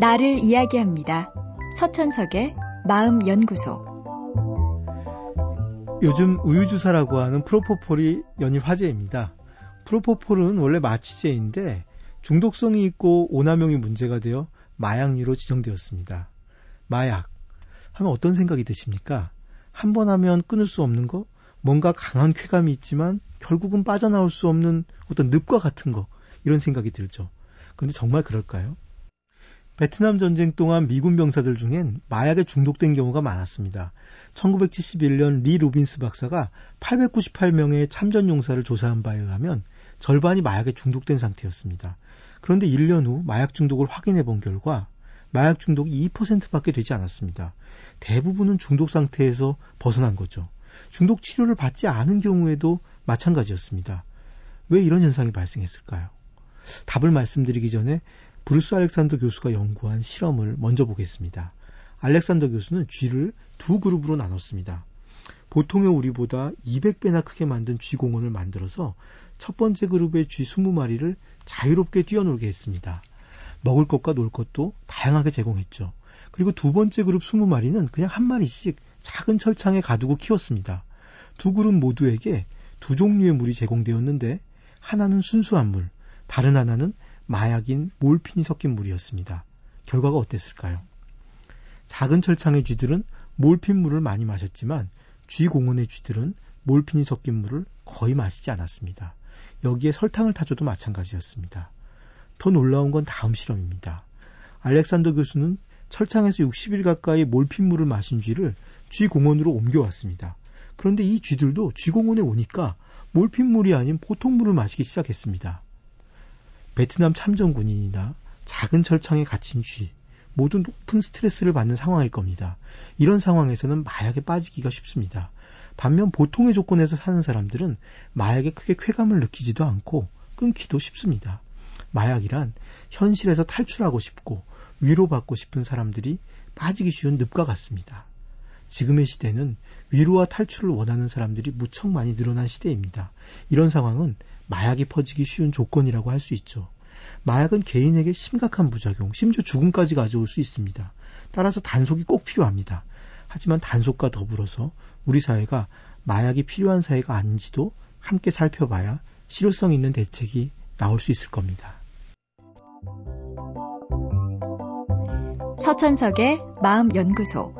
나를 이야기합니다. 서천석의 마음연구소. 요즘 우유주사라고 하는 프로포폴이 연일 화제입니다. 프로포폴은 원래 마취제인데 중독성이 있고 오남용이 문제가 되어 마약류로 지정되었습니다. 마약 하면 어떤 생각이 드십니까? 한 번 하면 끊을 수 없는 거, 뭔가 강한 쾌감이 있지만 결국은 빠져나올 수 없는 어떤 늪과 같은 거 이런 생각이 들죠. 그런데 정말 그럴까요? 베트남 전쟁 동안 미군 병사들 중엔 마약에 중독된 경우가 많았습니다. 1971년 리 로빈스 박사가 898명의 참전 용사를 조사한 바에 의하면 절반이 마약에 중독된 상태였습니다. 그런데 1년 후 마약 중독을 확인해 본 결과 마약 중독이 2%밖에 되지 않았습니다. 대부분은 중독 상태에서 벗어난 거죠. 중독 치료를 받지 않은 경우에도 마찬가지였습니다. 왜 이런 현상이 발생했을까요? 답을 말씀드리기 전에 브루스 알렉산더 교수가 연구한 실험을 먼저 보겠습니다. 알렉산더 교수는 쥐를 두 그룹으로 나눴습니다. 보통의 우리보다 200배나 크게 만든 쥐 공원을 만들어서 첫 번째 그룹의 쥐 20마리를 자유롭게 뛰어놀게 했습니다. 먹을 것과 놀 것도 다양하게 제공했죠. 그리고 두 번째 그룹 20마리는 그냥 한 마리씩 작은 철창에 가두고 키웠습니다. 두 그룹 모두에게 두 종류의 물이 제공되었는데 하나는 순수한 물, 다른 하나는 마약인 몰핀이 섞인 물이었습니다. 결과가 어땠을까요? 작은 철창의 쥐들은 몰핀 물을 많이 마셨지만 쥐 공원의 쥐들은 몰핀이 섞인 물을 거의 마시지 않았습니다. 여기에 설탕을 타줘도 마찬가지였습니다. 더 놀라운 건 다음 실험입니다. 알렉산더 교수는 철창에서 60일 가까이 몰핀 물을 마신 쥐를 쥐 공원으로 옮겨왔습니다. 그런데 이 쥐들도 쥐 공원에 오니까 몰핀 물이 아닌 보통 물을 마시기 시작했습니다. 베트남 참전 군인이나 작은 철창에 갇힌 쥐, 모두 높은 스트레스를 받는 상황일 겁니다. 이런 상황에서는 마약에 빠지기가 쉽습니다. 반면 보통의 조건에서 사는 사람들은 마약에 크게 쾌감을 느끼지도 않고 끊기도 쉽습니다. 마약이란 현실에서 탈출하고 싶고 위로받고 싶은 사람들이 빠지기 쉬운 늪과 같습니다. 지금의 시대는 위로와 탈출을 원하는 사람들이 무척 많이 늘어난 시대입니다. 이런 상황은 마약이 퍼지기 쉬운 조건이라고 할 수 있죠. 마약은 개인에게 심각한 부작용, 심지어 죽음까지 가져올 수 있습니다. 따라서 단속이 꼭 필요합니다. 하지만 단속과 더불어서 우리 사회가 마약이 필요한 사회가 아닌지도 함께 살펴봐야 실효성 있는 대책이 나올 수 있을 겁니다. 서천석의 마음연구소.